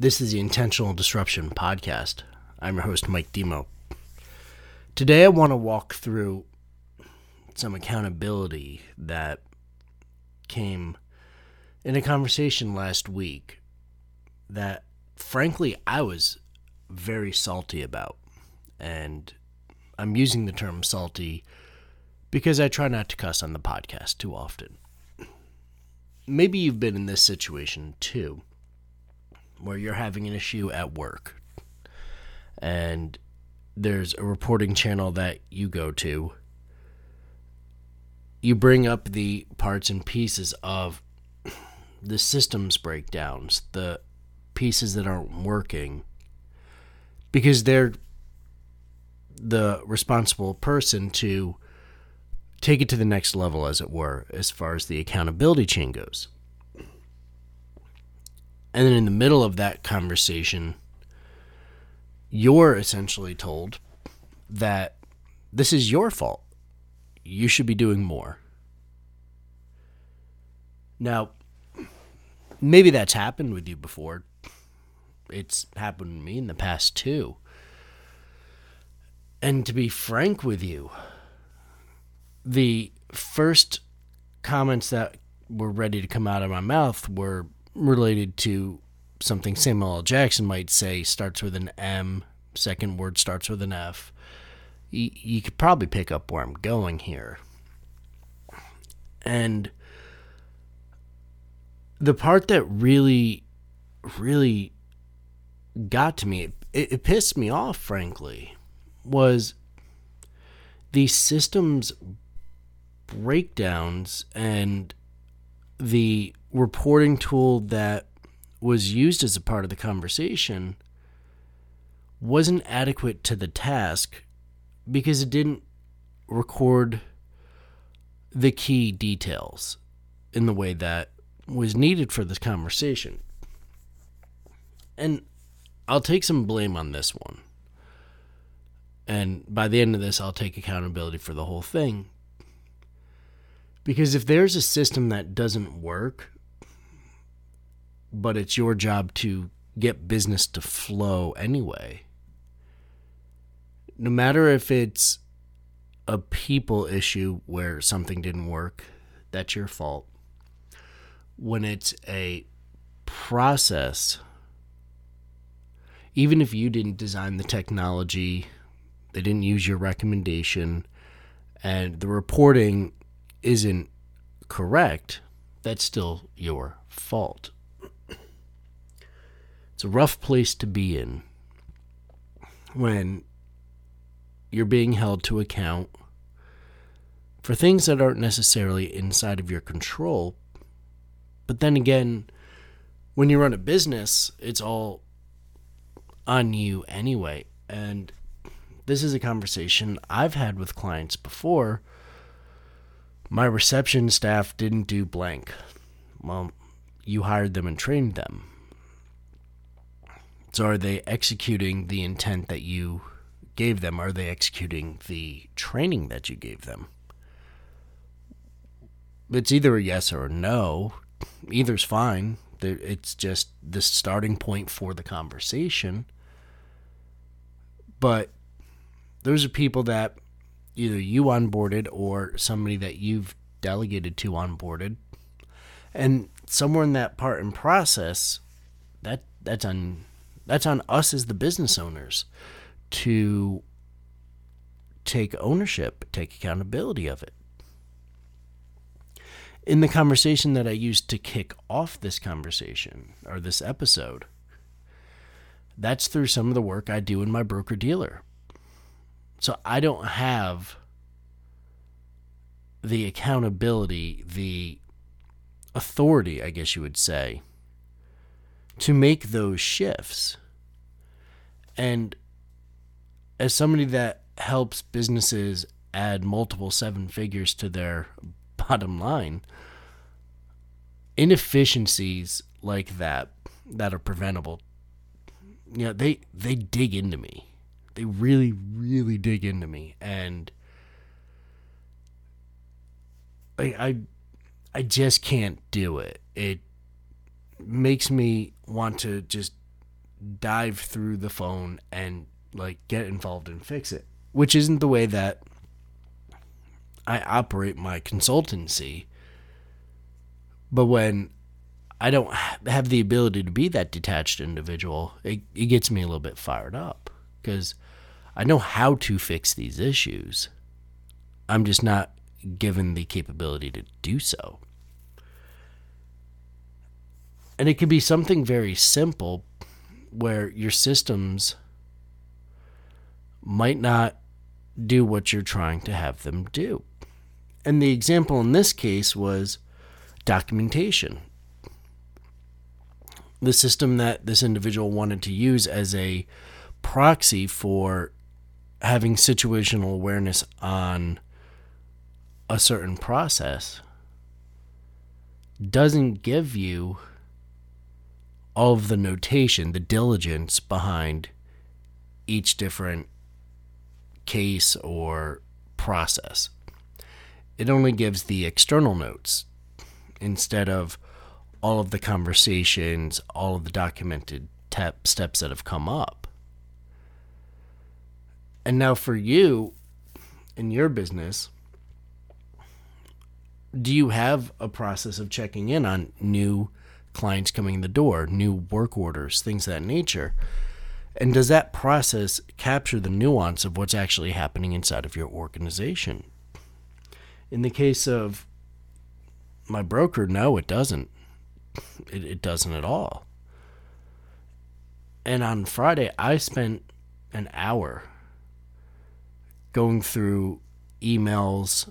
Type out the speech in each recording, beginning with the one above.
This is the Intentional Disruption Podcast. I'm your host, Mike Demo. Today, I want to walk through some accountability that came in a conversation last week that, frankly, I was very salty about. And I'm using the term salty because I try not to cuss on the podcast too often. Maybe you've been in this situation too, where you're having an issue at work and there's a reporting channel that you go to. You bring up the parts and pieces of the systems breakdowns, the pieces that aren't working, because they're the responsible person to take it to the next level, as it were, as far as the accountability chain goes. And then in the middle of that conversation, you're essentially told that this is your fault. You should be doing more. Now, maybe that's happened with you before. It's happened to me in the past too. And to be frank with you, the first comments that were ready to come out of my mouth were related to something Samuel L. Jackson might say starts with an M, second word starts with an F. You, you could probably pick up where I'm going here. And the part that really, really got to me, it, it pissed me off, frankly, was the systems breakdowns and the reporting tool that was used as a part of the conversation wasn't adequate to the task because it didn't record the key details in the way that was needed for this conversation. And I'll take some blame on this one. And by the end of this, I'll take accountability for the whole thing. Because if there's a system that doesn't work, but it's your job to get business to flow anyway, no matter if it's a people issue where something didn't work, that's your fault. When it's a process, even if you didn't design the technology, they didn't use your recommendation, and the reporting isn't correct, that's still your fault. It's a rough place to be in when you're being held to account for things that aren't necessarily inside of your control. But then again, when you run a business, it's all on you anyway. And this is a conversation I've had with clients before my reception staff didn't do blank. Well, you hired them and trained them. So are they executing the intent that you gave them? Are they executing the training that you gave them? It's either a yes or a no. Either's fine. It's just the starting point for the conversation. But those are people that either you onboarded or somebody that you've delegated to onboarded. And somewhere in that part and process, that that's on that's on us as the business owners to take ownership, take accountability of it. In the conversation that I used to kick off this conversation or this episode, that's through some of the work I do in my broker dealer. So I don't have the accountability, the authority, I guess you would say, to make those shifts. And as somebody that helps businesses add multiple seven figures to their bottom line, inefficiencies like that that are preventable, you know, they they dig into me they really, really dig into me, and I, I, I just can't do it. It makes me want to just dive through the phone and like get involved and fix it, which isn't the way that I operate my consultancy. But when I don't have the ability to be that detached individual, it, it gets me a little bit fired up because I know how to fix these issues. I'm just not given the capability to do so. And it could be something very simple where your systems might not do what you're trying to have them do. And the example in this case was documentation. The system that this individual wanted to use as a proxy for having situational awareness on a certain process doesn't give you of the notation, the diligence behind each different case or process. It only gives the external notes instead of all of the conversations, all of the documented te- steps that have come up. And now for you in your business, do you have a process of checking in on new clients coming in the door, new work orders, things of that nature? And does that process capture the nuance of what's actually happening inside of your organization? In the case of my broker, no, it doesn't. It, it doesn't at all. And on Friday, I spent an hour going through emails,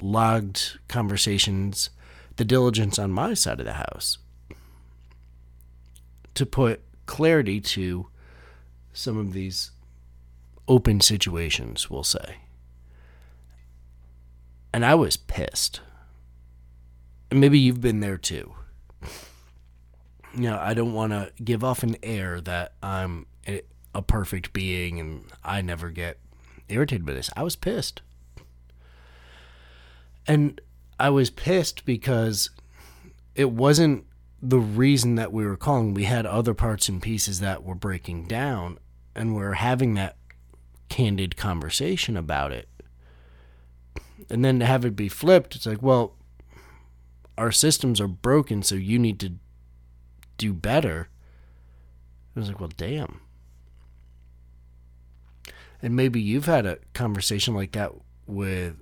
logged conversations, the diligence on my side of the house to put clarity to some of these open situations, we'll say. And I was pissed. And maybe you've been there too. You know, I don't want to give off an air that I'm a perfect being and I never get irritated by this. I was pissed. And I was pissed because it wasn't the reason that we were calling. We had other parts and pieces that were breaking down, and we are having that candid conversation about it. And then to have it be flipped, it's like, well, our systems are broken, so you need to do better. I was like, well, damn. And maybe you've had a conversation like that with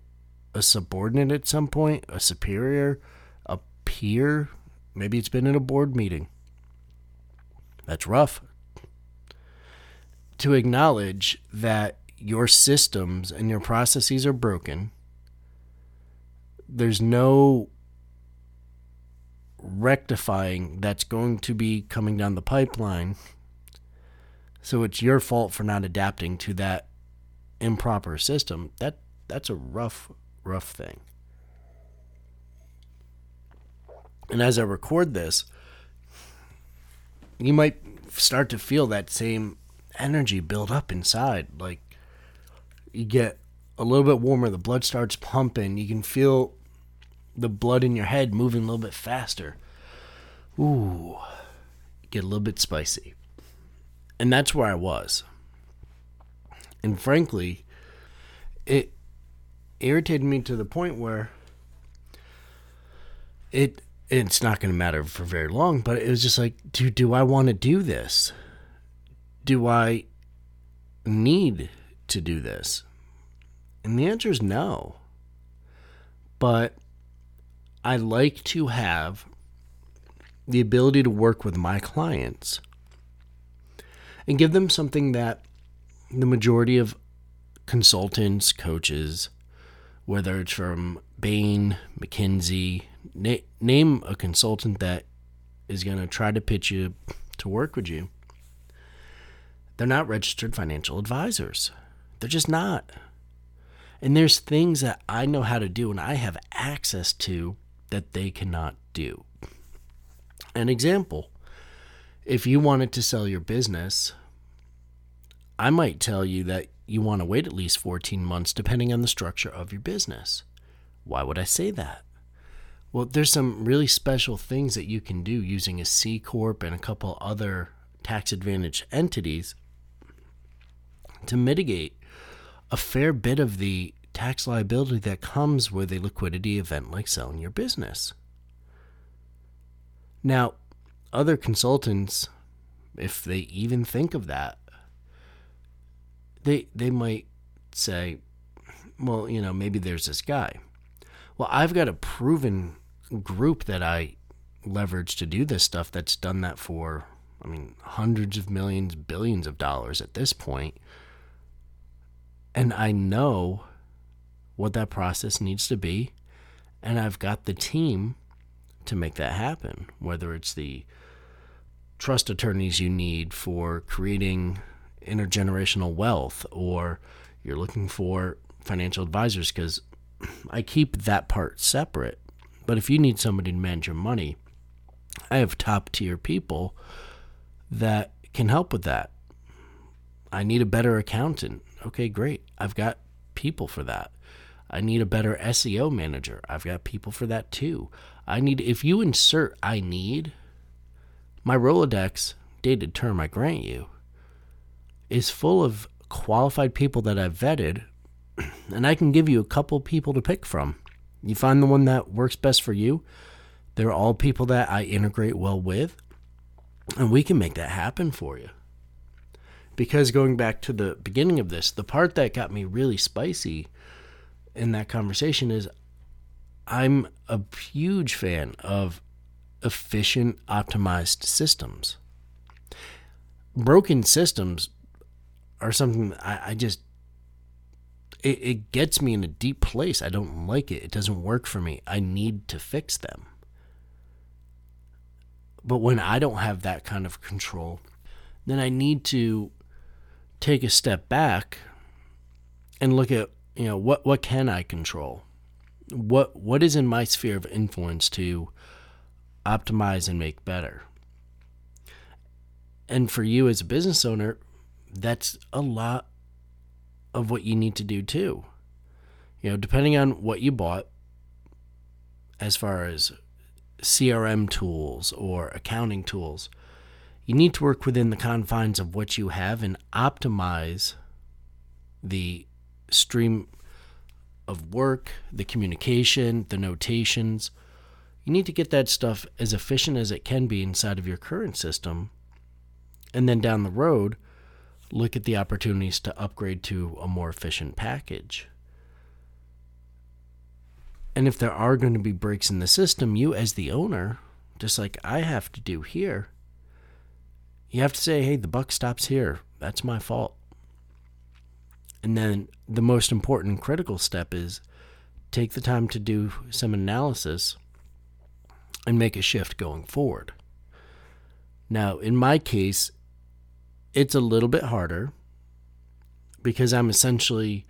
a subordinate at some point, a superior, a peer. Maybe it's been in a board meeting. That's rough. To acknowledge that your systems and your processes are broken, there's no rectifying that's going to be coming down the pipeline so it's your fault for not adapting to that improper system. That that's a rough rough thing. And as I record this, you might start to feel that same energy build up inside. Like you get a little bit warmer, the blood starts pumping, you can feel the blood in your head moving a little bit faster. Ooh, get a little bit spicy. And that's where I was. And frankly, it irritated me to the point where it it's not going to matter for very long, but it was just like, do do I want to do this? Do I need to do this? And the answer is no. But I like to have the ability to work with my clients and give them something that the majority of consultants, coaches, whether it's from Bain, McKinsey, na- name a consultant that is going to try to pitch you to work with you. They're not registered financial advisors. They're just not. And there's things that I know how to do and I have access to that they cannot do. An example if you wanted to sell your business, I might tell you that you want to wait at least 14 months depending on the structure of your business. Why would I say that? Well, there's some really special things that you can do using a C Corp and a couple other tax advantaged entities to mitigate a fair bit of the tax liability that comes with a liquidity event like selling your business. Now, other consultants, if they even think of that, they they might say, well, you know, maybe there's this guy. Well, I've got a proven group that I leverage to do this stuff that's done that for, I mean, hundreds of millions, billions of dollars at this point. And I know what that process needs to be. And I've got the team to make that happen, whether it's the trust attorneys you need for creating intergenerational wealth or you're looking for financial advisors because I keep that part separate. But if you need somebody to manage your money, I have top tier people that can help with that. I need a better accountant. Okay, great. I've got people for that. I need a better SEO manager. I've got people for that too. I need, if you insert I need, my Rolodex, dated term I grant you, is full of qualified people that I've vetted, and I can give you a couple people to pick from. You find the one that works best for you. They're all people that I integrate well with, and we can make that happen for you. Because going back to the beginning of this, the part that got me really spicy in that conversation is I'm a huge fan of efficient, optimized systems. Broken systems are something I, I just it, it gets me in a deep place. I don't like it. It doesn't work for me. I need to fix them. But when I don't have that kind of control, then I need to take a step back and look at, you know, what what can I control? What what is in my sphere of influence to optimize and make better? And for you as a business owner, that's a lot of what you need to do too. You know, depending on what you bought, as far as CRM tools or accounting tools, you need to work within the confines of what you have and optimize the stream of work, the communication, the notations. You need to get that stuff as efficient as it can be inside of your current system. And then down the road, look at the opportunities to upgrade to a more efficient package. And if there are going to be breaks in the system, you as the owner, just like I have to do here, you have to say, hey, the buck stops here. That's my fault. And then the most important critical step is take the time to do some analysis and make a shift going forward. Now, in my case, it's a little bit harder because I'm essentially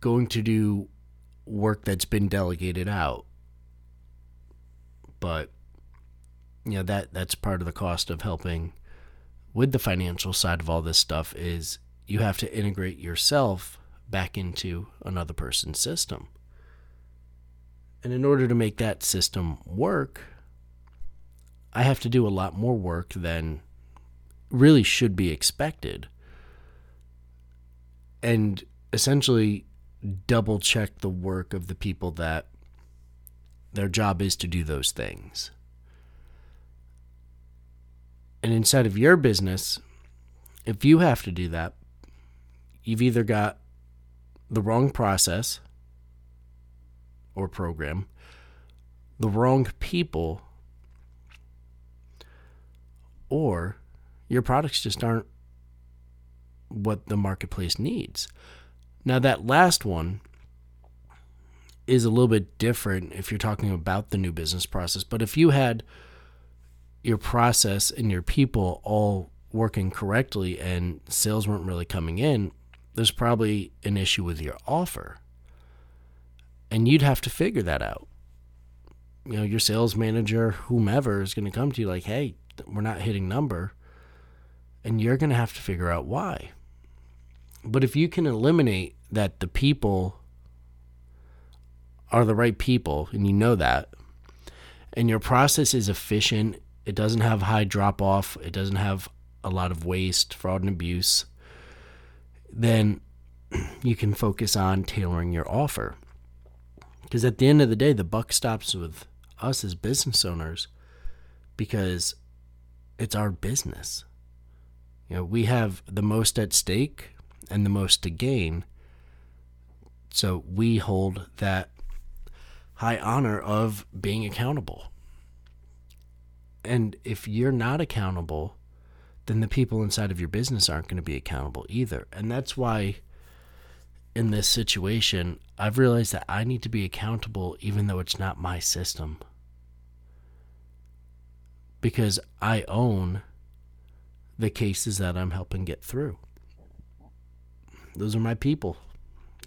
going to do work that's been delegated out. But you know that that's part of the cost of helping with the financial side of all this stuff is you have to integrate yourself back into another person's system. And in order to make that system work, I have to do a lot more work than really should be expected. And essentially double check the work of the people that their job is to do those things. And inside of your business, if you have to do that, you've either got the wrong process or program, the wrong people, or your products just aren't what the marketplace needs. Now, that last one is a little bit different if you're talking about the new business process. But if you had your process and your people all working correctly and sales weren't really coming in, there's probably an issue with your offer. And you'd have to figure that out. You know, your sales manager, whomever, is going to come to you like, hey, we're not hitting number and you're going to have to figure out why. But if you can eliminate that the people are the right people, and you know that, and your process is efficient, it doesn't have high drop off, it doesn't have a lot of waste, fraud, and abuse, then you can focus on tailoring your offer. Because at the end of the day, the buck stops with us as business owners because it's our business. You know, we have the most at stake and the most to gain. So we hold that high honor of being accountable. And if you're not accountable, then the people inside of your business aren't going to be accountable either. And that's why in this situation, I've realized that I need to be accountable even though it's not my system. Because I own the cases that I'm helping get through. Those are my people.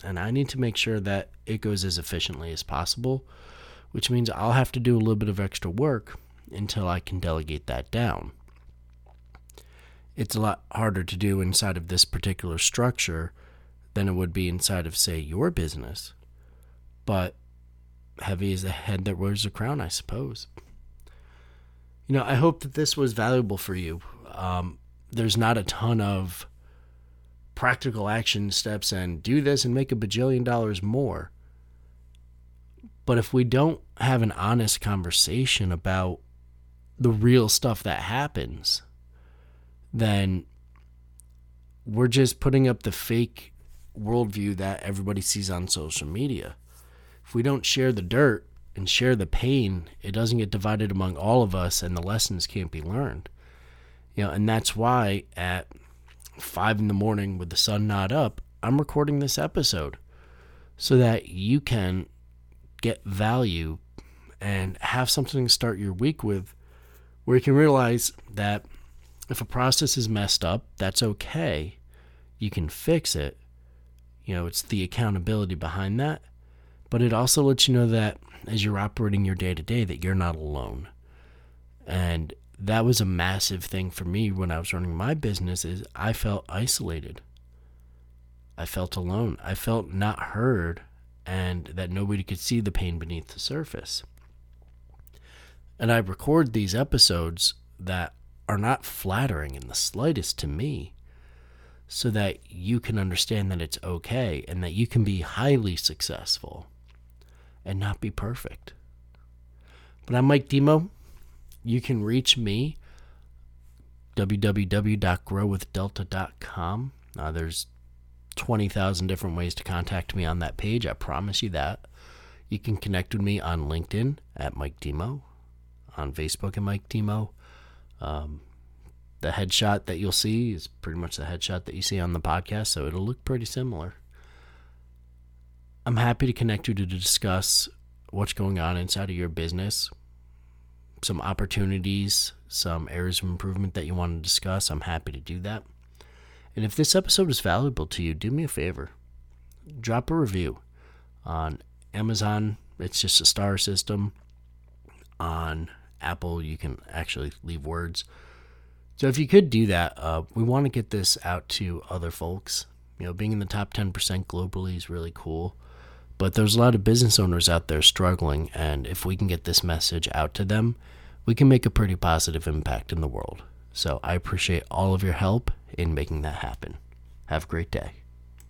And I need to make sure that it goes as efficiently as possible, which means I'll have to do a little bit of extra work until I can delegate that down. It's a lot harder to do inside of this particular structure than it would be inside of, say, your business. But heavy is the head that wears the crown, I suppose. You know, I hope that this was valuable for you. Um, there's not a ton of practical action steps and do this and make a bajillion dollars more. But if we don't have an honest conversation about the real stuff that happens, then we're just putting up the fake worldview that everybody sees on social media. If we don't share the dirt and share the pain, it doesn't get divided among all of us and the lessons can't be learned. You know, and that's why at five in the morning with the sun not up, I'm recording this episode so that you can get value and have something to start your week with where you can realize that if a process is messed up, that's okay. You can fix it you know, it's the accountability behind that. But it also lets you know that as you're operating your day to day, that you're not alone. And that was a massive thing for me when I was running my business is I felt isolated. I felt alone. I felt not heard and that nobody could see the pain beneath the surface. And I record these episodes that are not flattering in the slightest to me so that you can understand that it's okay and that you can be highly successful and not be perfect. But I'm Mike Demo. You can reach me www.growwithdelta.com. Uh, there's 20,000 different ways to contact me on that page. I promise you that. You can connect with me on LinkedIn at Mike Demo, on Facebook at Mike Demo. Um, the headshot that you'll see is pretty much the headshot that you see on the podcast, so it'll look pretty similar. I'm happy to connect you to discuss what's going on inside of your business, some opportunities, some areas of improvement that you want to discuss. I'm happy to do that. And if this episode is valuable to you, do me a favor drop a review on Amazon. It's just a star system. On Apple, you can actually leave words. So if you could do that, uh, we want to get this out to other folks. You know, being in the top 10% globally is really cool. But there's a lot of business owners out there struggling, and if we can get this message out to them, we can make a pretty positive impact in the world. So I appreciate all of your help in making that happen. Have a great day.